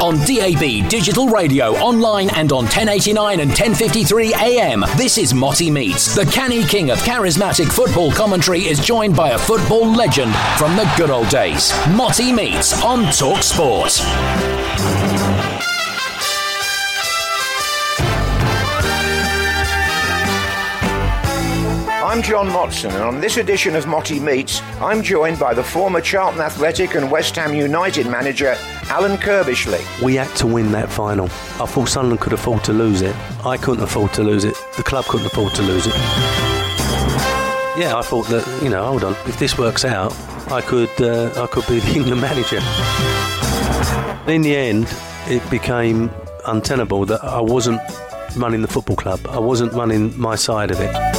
On DAB, digital radio, online and on 1089 and 1053 AM. This is Motty Meets. The canny king of charismatic football commentary is joined by a football legend from the good old days. Motty Meets on Talk Sport. I'm John Motson, and on this edition of Motty Meets, I'm joined by the former Charlton Athletic and West Ham United manager, Alan Curbishley. We had to win that final. I thought Sunderland could afford to lose it. I couldn't afford to lose it. The club couldn't afford to lose it. Yeah, I thought that you know, hold on, if this works out, I could uh, I could be the England manager. In the end, it became untenable that I wasn't running the football club. I wasn't running my side of it.